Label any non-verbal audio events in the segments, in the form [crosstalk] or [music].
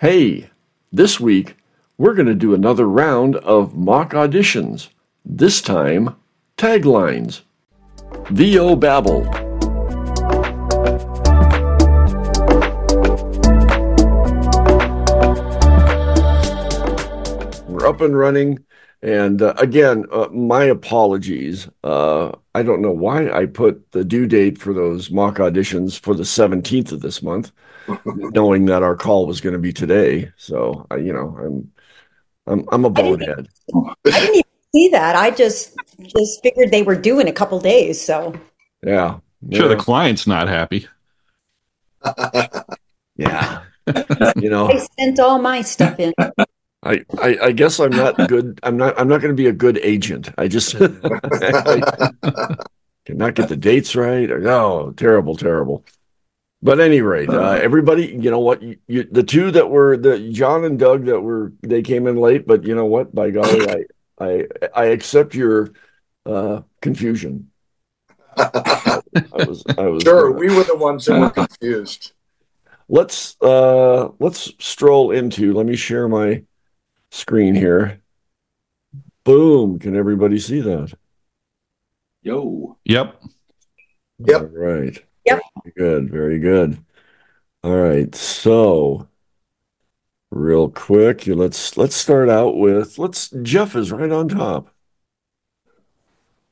Hey, this week we're going to do another round of mock auditions. This time, taglines. VO Babble. We're up and running. And uh, again, uh, my apologies. Uh, I don't know why I put the due date for those mock auditions for the 17th of this month, [laughs] knowing that our call was going to be today. So, I, you know, I'm I'm I'm a bonehead. I didn't even see that. I just just figured they were due in a couple days. So Yeah. Sure, the client's not happy. [laughs] Yeah. you know, I sent all my stuff in. [laughs] I, I, I guess I'm not [laughs] good. I'm not. I'm not going to be a good agent. I just [laughs] I cannot get the dates right. Or, no, terrible, terrible. But at any rate, uh, everybody, you know what? You, you, the two that were the John and Doug that were they came in late. But you know what? By golly, I I I accept your uh, confusion. I was I was Sure, we were the ones that were confused. let's uh let's stroll into let me share my screen here. Boom. Can everybody see that? Yo. Yep. Yep. all right. Yep. very good. Very good. All right. So real quick let's let's start out with let's jeff is right on top.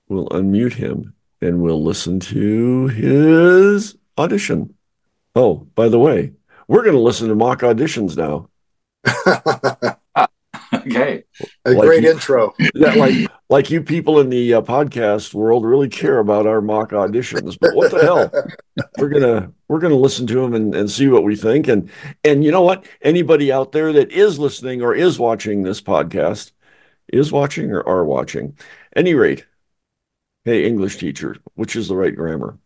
We'll unmute him and we'll listen to his audition. Oh by the way we're going to listen to mock auditions now [laughs] Okay. A Like great you- intro. [laughs] that like like you people in the uh, podcast world really care about our mock auditions but what the hell [laughs] we're gonna we're gonna listen to them and, and see what we think and and you know what anybody out there that is listening or is watching this podcast is watching or are watching any rate hey english teacher which is the right grammar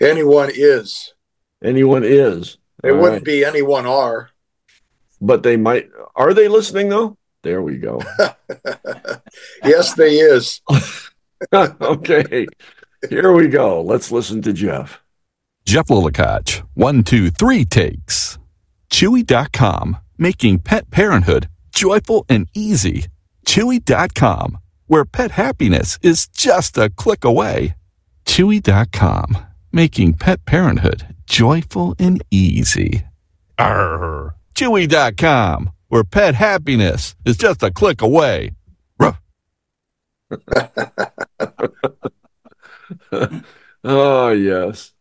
Anyone is. anyone is It All wouldn't right. be anyone are. But they might are they listening though there we go [laughs] Yes, they is. [laughs] [laughs] okay here we go let's listen to jeff Jeff Lillicotch, one, two, three takes. Chewy.com, making pet parenthood joyful and easy. Chewy.com, where pet happiness is just a click away. Chewy.com, making pet parenthood joyful and easy. Arr. Chewy.com, where pet happiness is just a click away. Ruff. [laughs] oh yes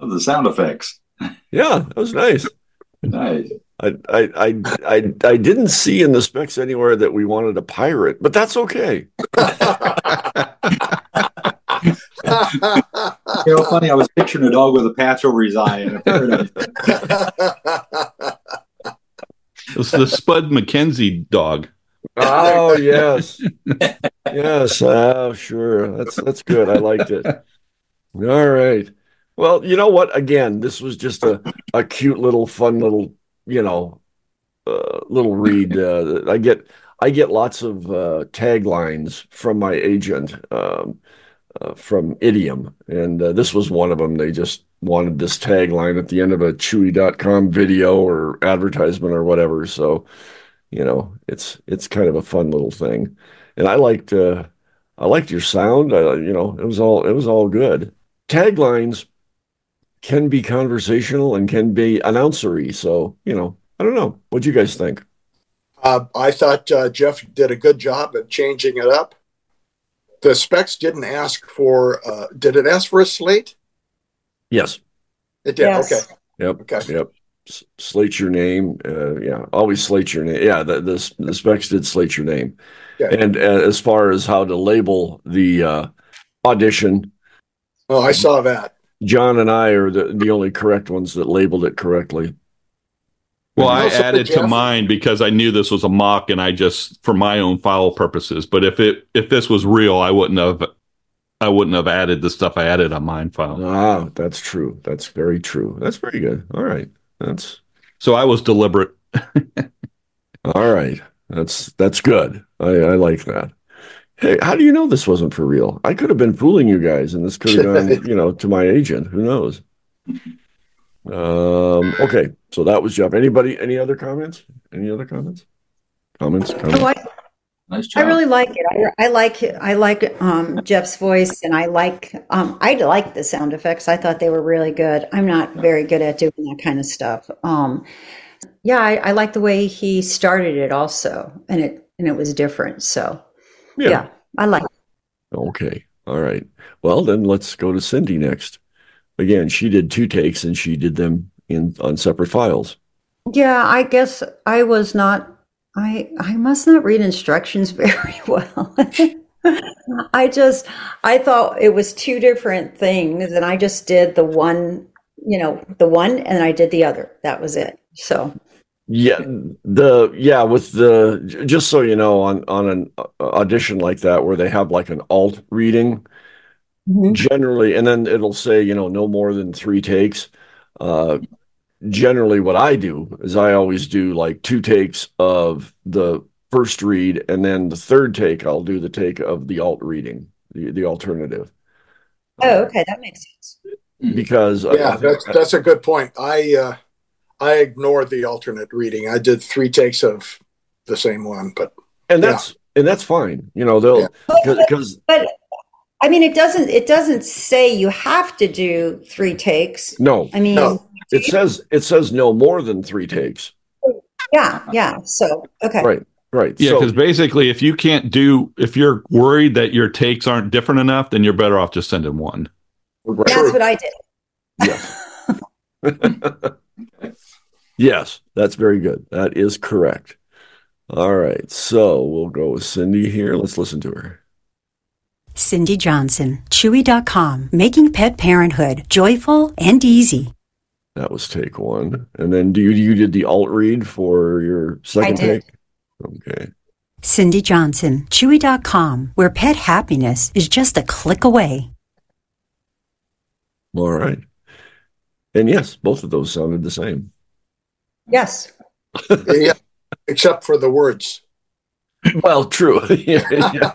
Oh, the sound effects. yeah that was nice Nice. I, I i i i didn't see in the specs anywhere that we wanted a pirate but that's okay [laughs] You know, funny, I was picturing a dog with a patch over his eye and a [laughs] paradise. It's the Spud MacKenzie dog. oh yes. Yes. Oh sure. That's that's good. I liked it. All right. Well you know what? Again this was just a a cute little fun little you know uh, little read uh, i get i get lots of uh, taglines from my agent. Um, uh, from idiom. And uh, this was one of them. They just wanted this tagline at the end of a chewy.com video or advertisement or whatever. So you know it's it's kind of a fun little thing. And i liked uh i liked your sound. You know it was all it was all good. Taglines can be conversational and can be announcery. So you know i don't know. What you guys think? Uh, I thought uh, Jeff did a good job of changing it up. The specs didn't ask for. Uh, did it ask for a slate? yes It did. Yes. Okay. yep Okay. yep S- slate your name uh, yeah always slate your name yeah the, the, the specs did slate your name Okay. and uh, as far as how to label the uh audition Oh, I saw that. John and I are the, the only correct ones that labeled it correctly. Well, I added to mine because I knew this was a mock and I just for my own file purposes. But if it if this was real, I wouldn't have I wouldn't have added the stuff I added on mine file. Ah, that's true. That's very true. That's very good. All right. That's So I was deliberate. [laughs] all right. That's that's good. I, I like that. Hey, how do you know this wasn't for real? I could have been fooling you guys, and this could have gone, [laughs] you know, to my agent. Who knows? Um, okay, so that was Jeff. Anybody? Any other comments? Any other comments? Comments? Comments? Oh, I, Nice I really like it. I, I like. I like um, Jeff's voice, and I like um, I like the sound effects. I thought they were really good. I'm not very good at doing that kind of stuff. Um, yeah, I, I like the way he started it also, and it and it was different. So yeah, I like. It. Okay. All right. Well, then let's go to Cindy next. Again, she did two takes and she did them in on separate files. Yeah, I guess I was not. I I must not read instructions [laughs] very well. [laughs] I just I thought it was two different things, and I just did the one, you know, the one, and I did the other. That was it. So Yeah, the yeah with the just so you know on on an uh, audition like that where they have like an alt reading generally, and then it'll say you know no more than three takes. Uh, generally, what I do is I always do like two takes of the first read, and then the third take I'll do the take of the alt reading, the the alternative. oh, okay, that makes sense. Because I- I Yeah, think- that's that's a good point. I uh, I ignored the alternate reading. I did three takes of the same one, but and that's and that's fine. You know they'll because But I mean, it doesn't it doesn't say you have to do three takes. no, I mean, No. it says it says no more than three takes. yeah, yeah. So okay, Right, right. Yeah, So- because basically, if you can't do, if you're worried that your takes aren't different enough, then you're better off just sending one. that's what I did. Yes. [laughs] yes, that's very good. That is correct. All right. So we'll go with Cindy here. Let's listen to her. Cindy Johnson, Chewy.com, making pet parenthood joyful and easy. That was take one. And then do you you did the alt read for your second I did. take? Okay. Cindy Johnson, Chewy.com, where pet happiness is just a click away. All right. And yes, both of those sounded the same. Yes. [laughs] yeah, except for the words. Well, true. [laughs] Yeah, yeah.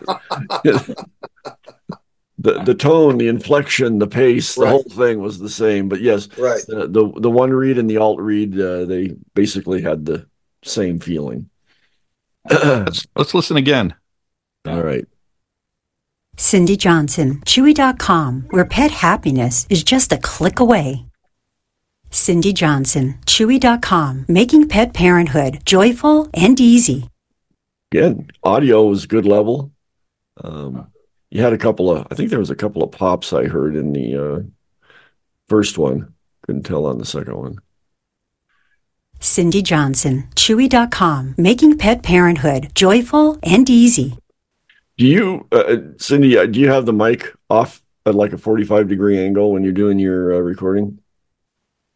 [laughs] the the tone, the inflection, the pace, the Right. whole thing was the same. But yes, Right. the the, the one read and the alt read, uh, they basically had the same feeling. Let's let's listen again. All right. Cindy Johnson, Chewy.com, where pet happiness is just a click away. Cindy Johnson, Chewy.com, making pet parenthood joyful and easy. Again, audio was good level. Um, you had a couple of, I think there was a couple of pops I heard in the uh, first one. Couldn't tell on the second one. Cindy Johnson, Chewy.com, making pet parenthood joyful and easy. Do you, uh, Cindy? uh, Do you have the mic off at like a forty-five degree angle when you're doing your uh, recording?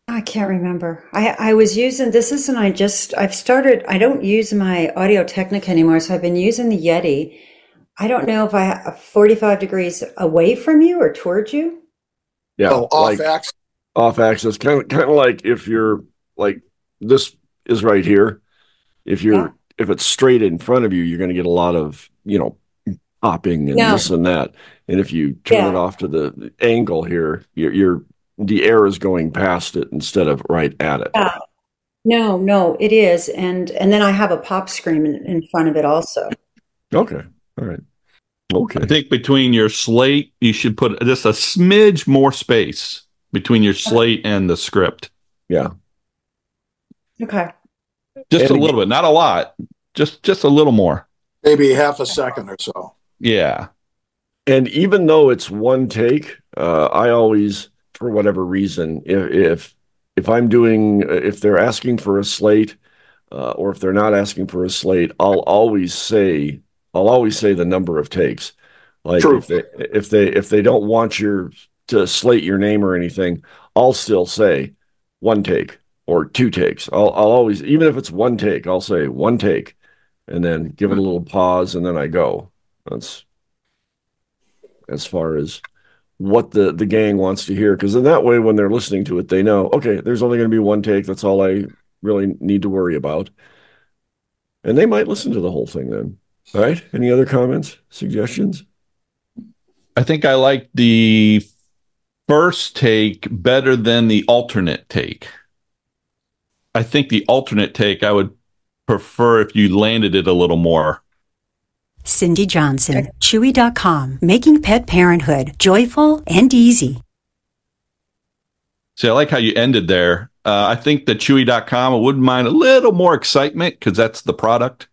I can't remember. I I was using this isn't I just I've started I don't use my Audio Technica anymore, so I've been using the Yeti. I don't know if I have 45 degrees away from you or towards you. Yeah, oh, off like axis. off axis, kind of, kind of like if you're like this is right here. If you're Yeah. if it's straight in front of you, you're going to get a lot of you know popping and No. this and that. And if you turn Yeah. it off to the angle here, you're, you're the air is going past it instead of right at it. Yeah. No, no, it is. And and then I have a pop screen in, in front of it also. Okay, all right, okay. I think between your slate, you should put just a smidge more space between your slate and the script. yeah, Okay. Just And a again- little bit, not a lot. Just just a little more. Maybe half a second or so. Yeah. And even though it's one take, uh, I always, for whatever reason, if if if I'm doing, if they're asking for a slate, uh, or if they're not asking for a slate, I'll always say, I'll always say the number of takes. Like True. if they if they if they don't want your to slate your name or anything, I'll still say one take or two takes. I'll I'll always, even if it's one take, I'll say one take, and then give it a little pause, and then I go. That's as far as what the the gang wants to hear because in that way when they're listening to it they know okay there's only going to be one take that's all i really need to worry about and they might listen to the whole thing then all right any other comments suggestions I think I like the first take better than the alternate take. I think the alternate take I would prefer if you landed it a little more. Cindy Johnson, Chewy.com, making pet parenthood joyful and easy. See, I like how you ended there. Uh, I think the Chewy.com, I wouldn't mind a little more excitement because that's the product.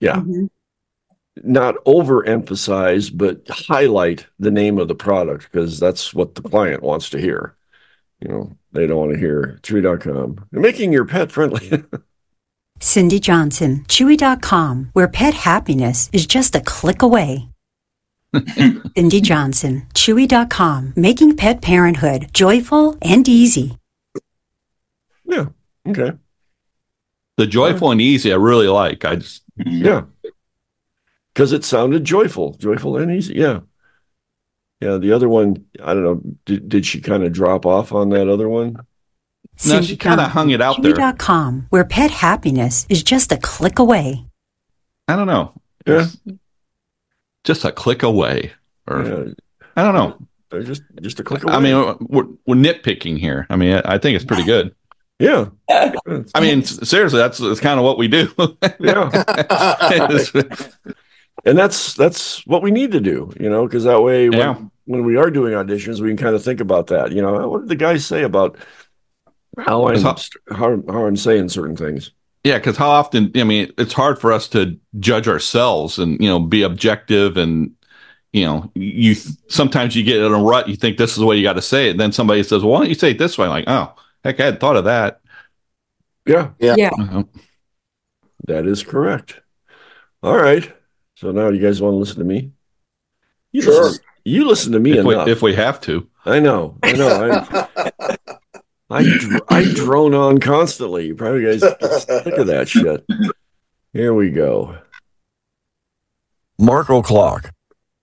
Yeah. Mhm. Not overemphasize, but highlight the name of the product because that's what the client wants to hear. You know, they don't want to hear tree.com. Making your pet friendly. [laughs] Cindy Johnson, Chewy.com, where pet happiness is just a click away. [laughs] Cindy Johnson, Chewy.com, making pet parenthood joyful and easy. yeah. Okay. The joyful and easy, I really like. I just, Yeah. Because it sounded joyful, joyful and easy. Yeah. Yeah. The other one, I don't know. Did, did she kind of drop off on that other one? No, she kinda um, hung it out there. Chewy.com, where pet happiness is just a click away. I don't know. Yeah. Just a click away. Or, Yeah. I don't know. They're just just a click away. I mean, we're, we're nitpicking here. I mean, I think it's pretty good. yeah. I mean, seriously, that's, that's kind of what we do. Yeah. [laughs] and that's that's what we need to do you know because that way when, Yeah. when we are doing auditions we can kind of think about that you know what did the guys say about how i'm How- how, how i'm saying certain things Yeah, because how often? I mean, it's hard for us to judge ourselves and you know be objective and you know you sometimes you get in a rut. You think this is the way you got to say it. and Then somebody says, "Well, why don't you say it this way?" Like, oh, heck, I hadn't thought of that. yeah Yeah. Uh-huh. that is correct all right so now you guys want to listen to me you Sure. listen, you listen to me If we, if we have to, i know i know I, [laughs] I, I drone on constantly you probably guys get sick of that shit here we go Marco Clock.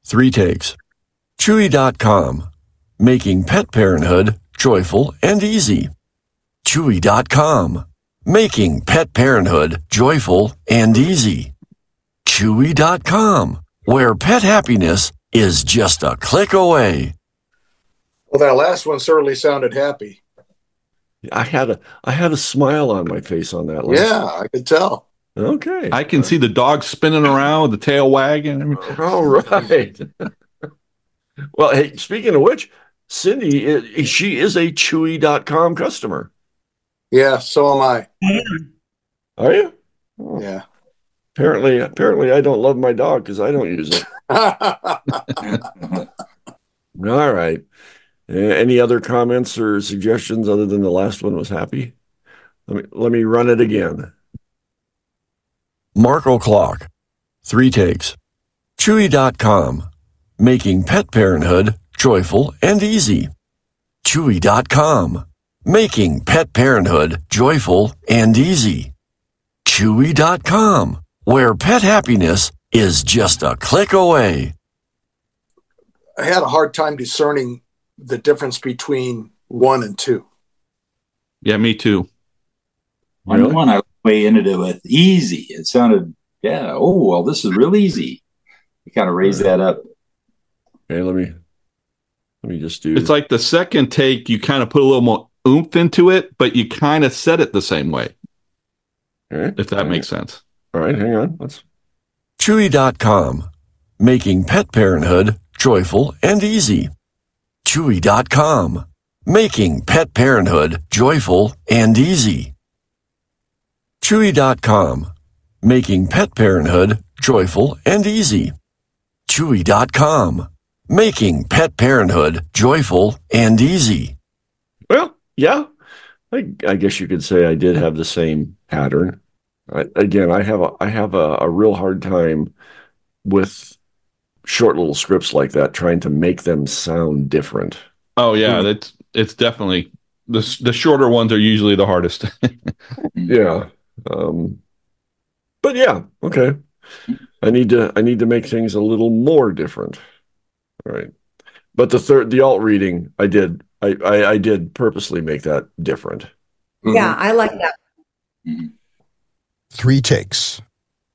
Three takes. Chewy.com. Making pet parenthood joyful and easy. Chewy.com. Making pet parenthood joyful and easy. Chewy.com. Where pet happiness is just a click away. well, that last one certainly sounded happy. I had a I had a smile on my face on that last. Yeah, I could tell. Okay. I can see the dog spinning around with the tail wagging. I mean, All right. [laughs] well, hey, speaking of which, Cindy, i- she is a Chewy.com customer. Yeah, so am I. Are you? Oh, Yeah. Apparently, apparently, I don't love my dog because I don't use it. [laughs] All right. Any other comments or suggestions other than the last one was happy? Let me let me run it again. Marco Clock. Three takes. Chewy.com. Making pet parenthood joyful and easy. Chewy.com. Making pet parenthood joyful and easy. Chewy.com. Where pet happiness is just a click away. I had a hard time discerning the difference between one and two. yeah, me too. One, Really? one I way ended it with easy. It sounded, yeah, oh, well, this is real easy. You kind of raise that up. Okay, let me let me just do It's like the second take, you kind of put a little more oomph into it, but you kind of said it the same way, All right. if that makes sense. All right, hang on. Let's Chewy.com. Making pet parenthood joyful and easy. Chewy.com. Making pet parenthood joyful and easy. Chewy.com. Making pet parenthood joyful and easy. Chewy.com. Making pet parenthood joyful and easy. Well, yeah. I, I guess you could say I did have the same pattern. I, again, I have a I have a, a real hard time with short little scripts like that, trying to make them sound different. Oh yeah, Mhm. that's it's definitely the the shorter ones are usually the hardest. [laughs] Yeah. Um, but yeah, okay. I need to I need to make things a little more different. All right. But the third the alt reading, I did I, I, I did purposely make that different. Yeah, I like that. Three takes.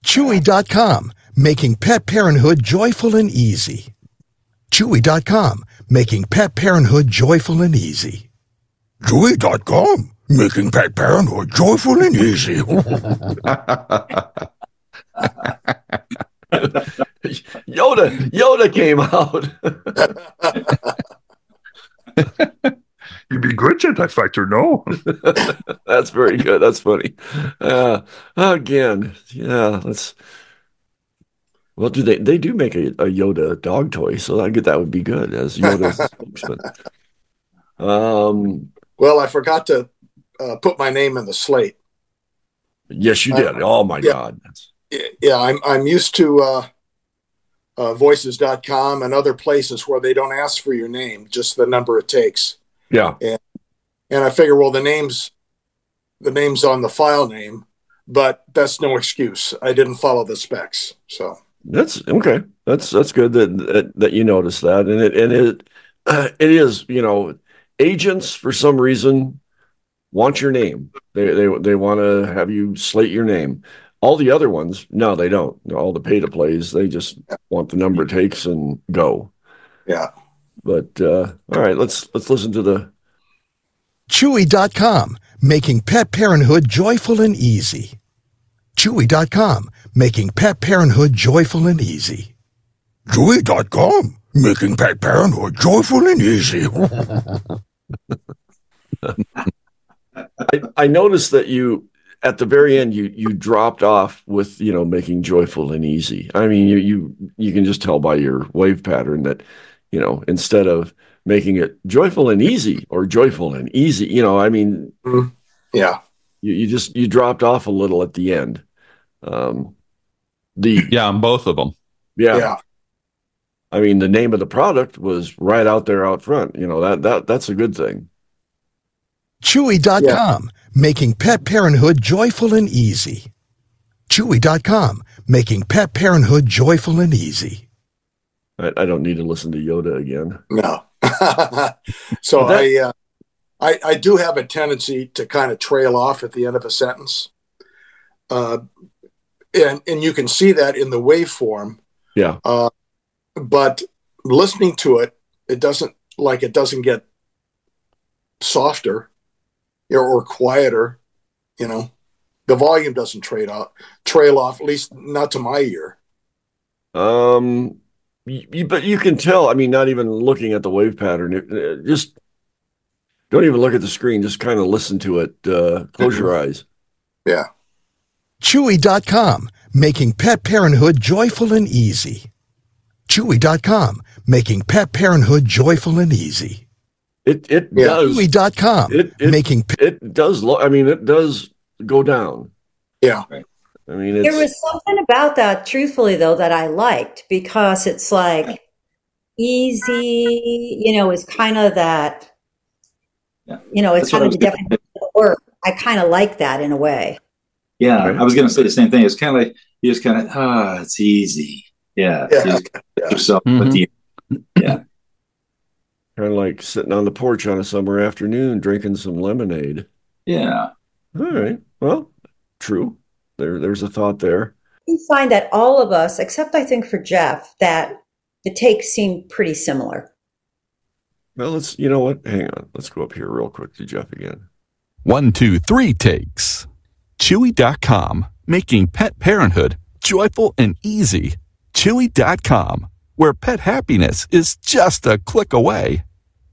Chewy.com, making pet parenthood joyful and easy. Chewy.com, making pet parenthood joyful and easy. Chewy.com, making pet parenthood joyful and easy. [laughs] Yoda, Yoda came out. [laughs] You'd be good Jedi fighter, no? That's very good. That's funny. Uh, again, yeah. Let's. Well, do they? They do make a, a Yoda dog toy, so I get that would be good as Yoda's [laughs] spokesman. Um. Well, I forgot to uh, put my name in the slate. Yes, you did. Oh my Yeah. God. That's, Yeah, I'm I'm used to uh, uh, voices.com and other places where they don't ask for your name, just the number it takes. yeah. And I figure, well, the name's the name's on the file name, but that's no excuse. I didn't follow the specs, so That's okay. That's that's good that that, that you noticed that, and it and it uh, [clears throat] it is you know agents for some reason want your name. They they they want to have you slate your name. All the other ones, no, they don't. All the pay to plays, they just want the number takes and go. yeah. But uh, all right, let's let's listen to the Chewy.com, making pet parenthood joyful and easy. Chewy.com, making pet parenthood joyful and easy. Chewy.com, making pet parenthood joyful and easy. [laughs] I, I noticed that you at the very end you you dropped off with you know making joyful and easy. I mean you you you can just tell by your wave pattern that you know instead of making it joyful and easy or joyful and easy, you know, I mean Yeah. you, you just you dropped off a little at the end. Um the yeah, on both of them. yeah, Yeah. I mean the name of the product was right out there out front. You know that that that's a good thing. Chewy.com, making pet parenthood joyful and easy. Chewy.com, making pet parenthood joyful and easy. I, I don't need to listen to Yoda again. No. [laughs] so that- I, uh, I I do have a tendency to kind of trail off at the end of a sentence, uh, and and you can see that in the waveform. Yeah. Uh, but listening to it, it doesn't like it doesn't get softer or, or quieter. You know, the volume doesn't trade off, trail off. At least not to my ear. Um, y- y- but you can tell. I mean, not even looking at the wave pattern. It, it just don't even look at the screen. Just kind of listen to it. Uh, close your eyes. [laughs] Yeah. Chewy.com, making pet parenthood joyful and easy. Chewy.com, making pet parenthood joyful and easy. It it Yeah. does. Chewy.com, It it, making pe- it does. Lo- I mean, it does go down. Yeah. I mean, it's There was something about that, truthfully, though, that I liked because it's like easy, you know, is kind of that, Yeah. you know, it's That's kind of was the definition of the word. I kind of like that in a way. Yeah, Okay. I was going to say the same thing. It's kind of like you just kind of ah, it's easy. Yeah, Yeah. you just Yeah. yourself Mhm. with the kind of like sitting on the porch on a summer afternoon drinking some lemonade. yeah. All right. Well, true. There, there's a thought there. I find that all of us, except I think for Jeff, that the takes seem pretty similar. Well, let's. You know what? Hang on. Let's go up here real quick to Jeff again. One, two, three takes. Chewy.com, making pet parenthood joyful and easy. Chewy.com, where pet happiness is just a click away.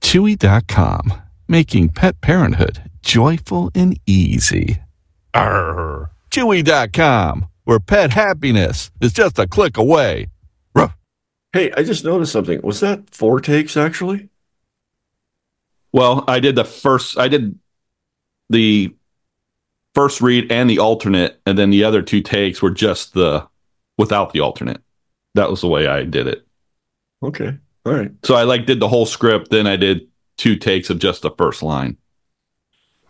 Chewy.com, making pet parenthood joyful and easy. Arr. Chewy.com, where pet happiness is just a click away. Ruff. Hey, I just noticed something. Was that four takes actually? Well, I did the first. I did the first read and the alternate, and then the other two takes were just the without the alternate. That was the way I did it. Okay. All right. So I like did the whole script, then I did two takes of just the first line.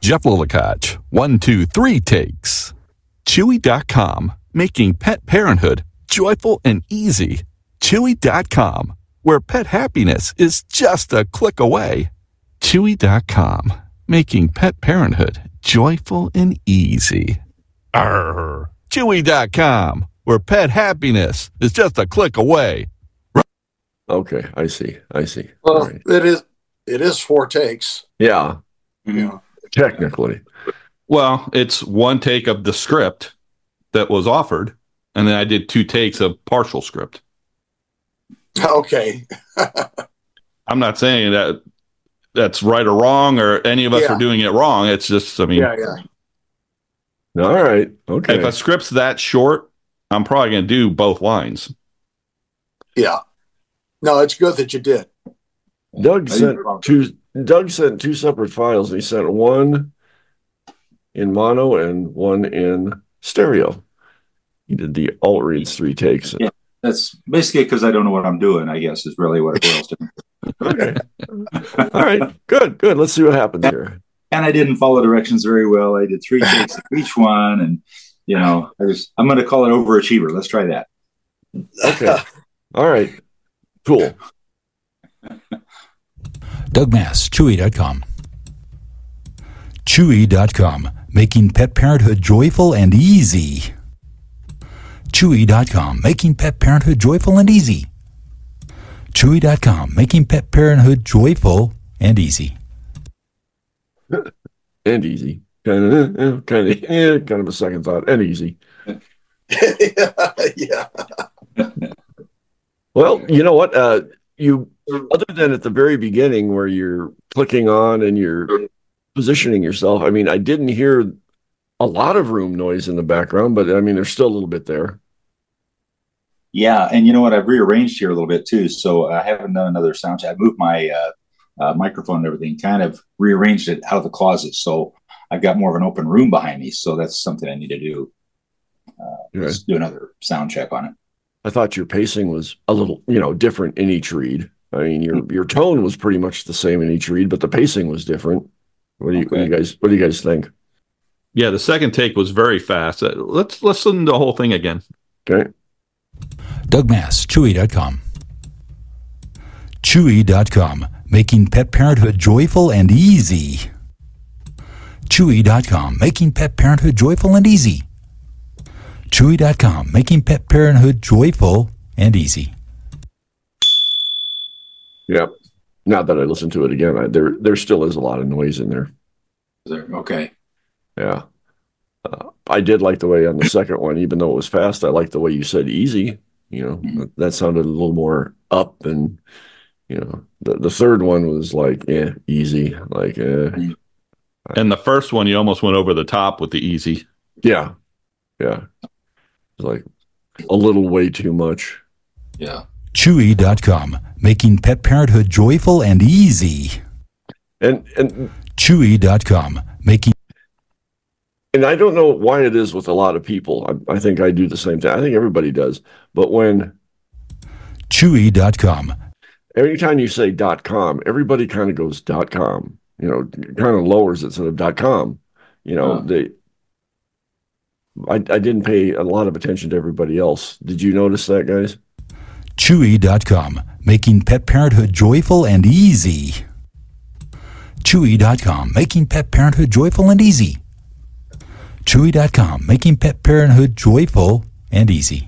Jeff Lillicotch, one, two, three takes. Chewy.com, making pet parenthood joyful and easy. Chewy.com, where pet happiness is just a click away. Chewy.com, making pet parenthood joyful and easy. Arr. Chewy.com, where pet happiness is just a click away. Okay, I see. I see. Well, All right. it is it is four takes. Yeah, Yeah. You know. technically. Well, it's one take of the script that was offered, and then I did two takes of partial script. Okay. [laughs] I'm not saying that that's right or wrong, or any of us Yeah. are doing it wrong. It's just, I mean, Yeah, yeah. All right. Okay. if a script's that short, I'm probably going to do both lines. Yeah. No, it's good that you did. Doug sent two. Doug sent two separate files. He sent one in mono and one in stereo. He did the alt reads three takes. Yeah. That's basically because I don't know what I'm doing. I guess is really what it boils down. to. Okay. All right. Good. Good. Let's see what happens here. and I didn't follow directions very well. I did three takes of each one, and you know, I was I'm going to call it overachiever. Let's try that. Okay. All right. Cool. Doug Mass, Chewy.com. Chewy.com, making pet parenthood joyful and easy. Chewy.com, making pet parenthood joyful and easy. Chewy.com, making pet parenthood joyful and easy. [laughs] And easy. Kind of, [laughs] kind of, eh, kind of a second thought. And easy. [laughs] yeah. Well, you know what? Uh, you other than at the very beginning where you're clicking on and you're positioning yourself. I mean, I didn't hear a lot of room noise in the background, but I mean, there's still a little bit there. Yeah, and you know what? I've rearranged here a little bit too, so I haven't done another sound check. I moved my uh, uh, microphone and everything, kind of rearranged it out of the closet, so I've got more of an open room behind me. So that's something I need to do. Uh, Yeah. Let's do another sound check on it. I thought your pacing was a little, you know, different in each read. I mean, your your tone was pretty much the same in each read, but the pacing was different. What do you, what do you guys what do you guys think? Yeah, the second take was very fast. Uh, let's listen to the whole thing again. Okay. Doug Mass, Chewy.com. Chewy.com, making pet parenthood joyful and easy. Chewy.com, making pet parenthood joyful and easy. Chewy.com, making pet parenthood joyful and easy. Yeah. Now that I listen to it again, I, there there still is a lot of noise in there. Is there, okay. Yeah. Uh, I did like the way on the second one, even though it was fast, I liked the way you said easy. You know, Mhm. that, that sounded a little more up and you know, the, the third one was like, yeah, easy. Like eh. And the first one, you almost went over the top with the easy. yeah. Yeah. It's like a little way too much. Yeah. Chewy.com, making pet parenthood joyful and easy. And and Chewy.com, making and I don't know why it is with a lot of people. I, I think I do the same thing. I think everybody does. But when Chewy.com, anytime you say dot com, everybody kind of goes dot com, you know, kind of lowers it instead of dot com. You know, Huh. they I, I didn't pay a lot of attention to everybody else. Did you notice that, guys? Chewy.com, making pet parenthood joyful and easy. Chewy.com, making pet parenthood joyful and easy. Chewy.com, making pet parenthood joyful and easy.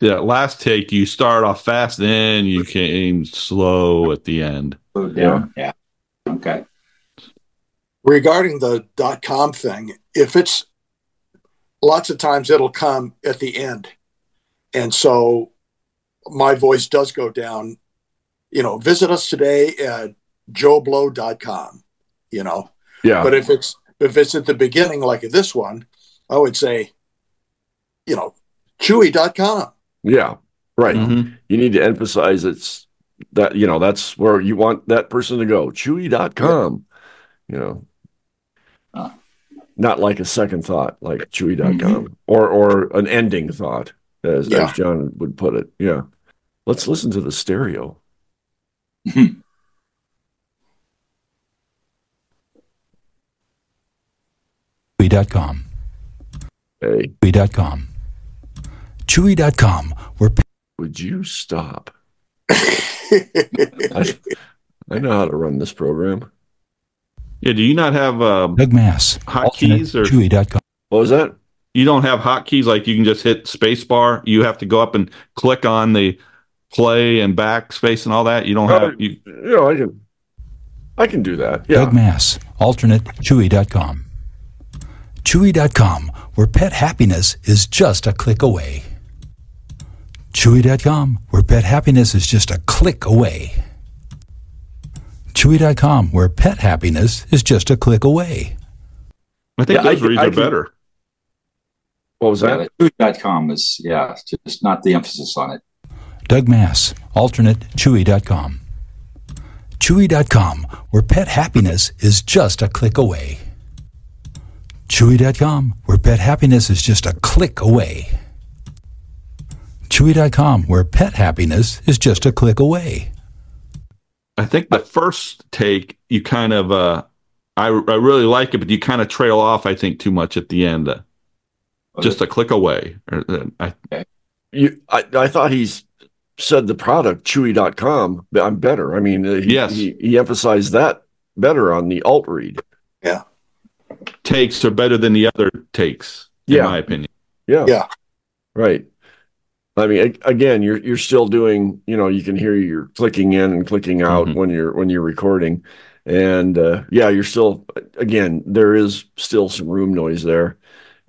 Yeah, last take, you start off fast, then you came slow at the end. Slow down. Yeah. Okay. Regarding the dot com thing, if it's lots of times it'll come at the end. And so my voice does go down. You know, visit us today at joeblow.com, you know. Yeah. But if it's if it's at the beginning like this one, I would say, you know, chewy.com. yeah. Right. Mhm. You need to emphasize it's that, you know, that's where you want that person to go. Chewy.com. You know. Ah. Not like a second thought, like chewy.com. Or or an ending thought, as, Yeah. as John would put it. Yeah. Let's listen to the stereo. [laughs] Chewy.com, Hey, Chewy.com. Chewy.com, where pet would you stop? [laughs] I, I know how to run this program. Yeah, do you not have um, Doug Mass, hotkeys or Chewy.com. What was that? You don't have hotkeys like you can just hit space bar? You have to go up and click on the play and backspace and all that? You don't Uh, have you. You know, I can, I can do that. Yeah. Doug Mass, alternate Chewy.com. Chewy.com, where pet happiness is just a click away. Chewy.com, where pet happiness is just a click away. Chewy.com, where pet happiness is just a click away. I think Yeah, those can- reads I are can- better. What was that? Yeah, Chewy.com is yeah, just not the emphasis on it. Doug Mass, alternate Chewy.com. Chewy.com, where pet happiness is just a click away. Chewy.com, where pet happiness is just a click away. Chewy.com, where pet happiness is just a click away. I think the first take you kind of uh I I really like it, but you kind of trail off. I think too much at the end. Uh, just a click away. Uh, I, You, I, I thought he's said the product chewy.com. but I'm better. I mean, uh, he, Yes. he, he emphasized that better on the alt read. Yeah takes are better than the other takes, in Yeah. my opinion. Yeah. Yeah. Right. I mean, again, you're you're still doing. You know, you can hear you're clicking in and clicking out Mhm. when you're when you're recording, and uh, yeah, you're still. Again, there is still some room noise there,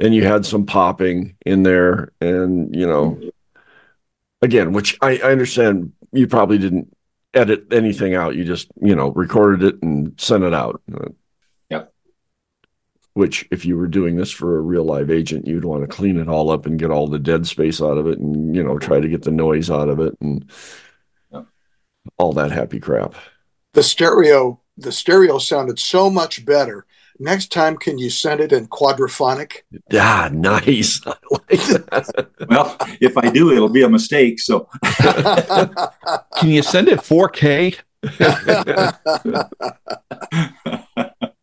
and you had some popping in there, and you know, again, which I, I understand. You probably didn't edit anything out. You just you know recorded it and sent it out. Yep. Which, if you were doing this for a real live agent, you'd want to clean it all up and get all the dead space out of it, and you know try to get the noise out of it and Yep. all that happy crap. The stereo, the stereo sounded so much better. Next time, can you send it in quadraphonic? Yeah, nice. I like [laughs] that. Well, if I do, it'll be a mistake. So [laughs] Can you send it 4K?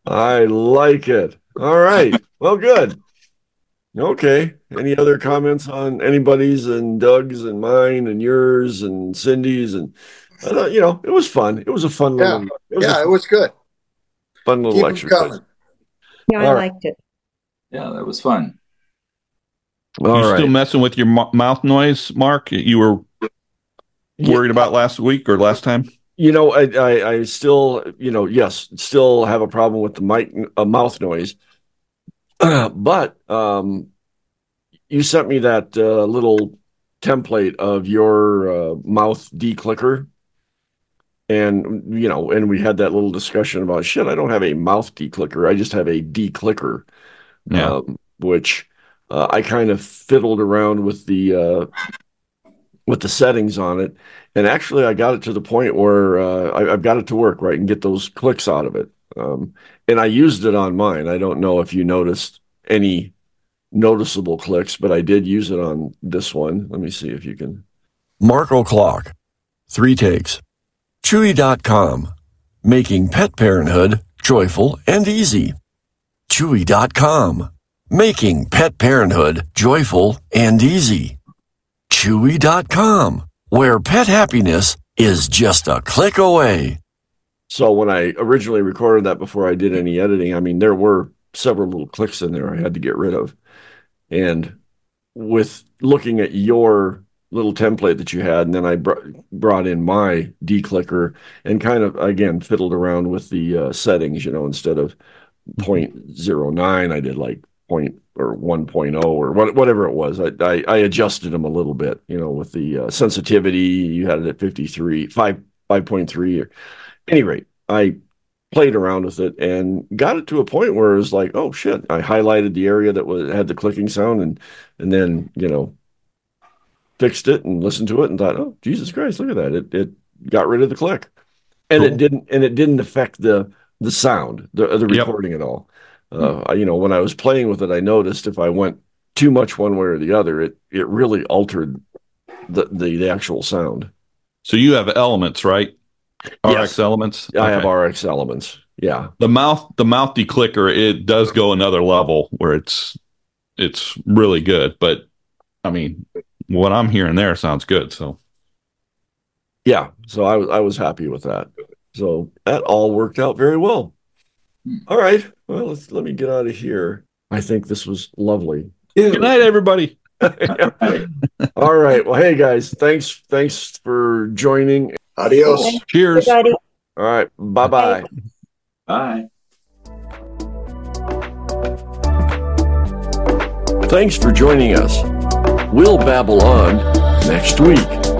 I like it. All right. Well, good. Okay. Any other comments on anybody's and Doug's and mine and yours and Cindy's and I thought, you know, it was fun. It was a fun Yeah. little, it was yeah, a it was good. fun little Keep 'em exercise. coming. Yeah, I All right. liked it. yeah, that was fun. All you right. still messing with your mo- mouth noise, Mark? You were worried about last week or last time? You know, I, I, I still, you know, yes, still have a problem with the mic, uh, mouth noise. [clears throat] but um, you sent me that uh, little template of your uh, mouth declicker, and you know, and we had that little discussion about shit. I don't have a mouth declicker. I just have a declicker, Yeah. um, which uh, I kind of fiddled around with the uh, with the settings on it, and actually I got it to the point where uh, I, I've got it to work right and get those clicks out of it. Um, and I used it on mine. I don't know if you noticed any noticeable clicks, but I did use it on this one. Let me see if you can. Marco Clock, three takes. Chewy.com, making pet parenthood joyful and easy. Chewy.com, making pet parenthood joyful and easy. Chewy.com, where pet happiness is just a click away. So when I originally recorded that before I did any editing, I mean, there were several little clicks in there I had to get rid of. And with looking at your little template that you had, and then I br- brought in my declicker and kind of again fiddled around with the uh, settings. You know, instead of 0.09, I did like point or 1.0 or what, whatever it was. I, I I adjusted them a little bit. You know, with the uh, sensitivity, you had it at 53, 5 5.3. Or any rate, I played around with it and got it to a point where it was like, oh shit! I highlighted the area that was had the clicking sound and and then you know fixed it and listened to it and thought, oh Jesus Christ, look at that! It it got rid of the click, and it didn't and it didn't affect the the sound the the Yep. recording at all. Uh, I- you know, when I was playing with it, I noticed if I went too much one way or the other, it it really altered the the, the actual sound. So you have elements, right? Yes. RX elements. I have RX elements. Yeah, the mouth the mouth declicker it does go another level where it's it's really good but i mean what I'm hearing there sounds good. So, yeah, so I was I was happy with that. So that all worked out very well. All right, well let's let me get out of here. I think this was lovely. Good night, everybody. [laughs] all right. Well, hey guys, thanks thanks for joining. Adios. Cheers. All right. Bye-bye. Bye. Thanks for joining us. We'll babble on next week.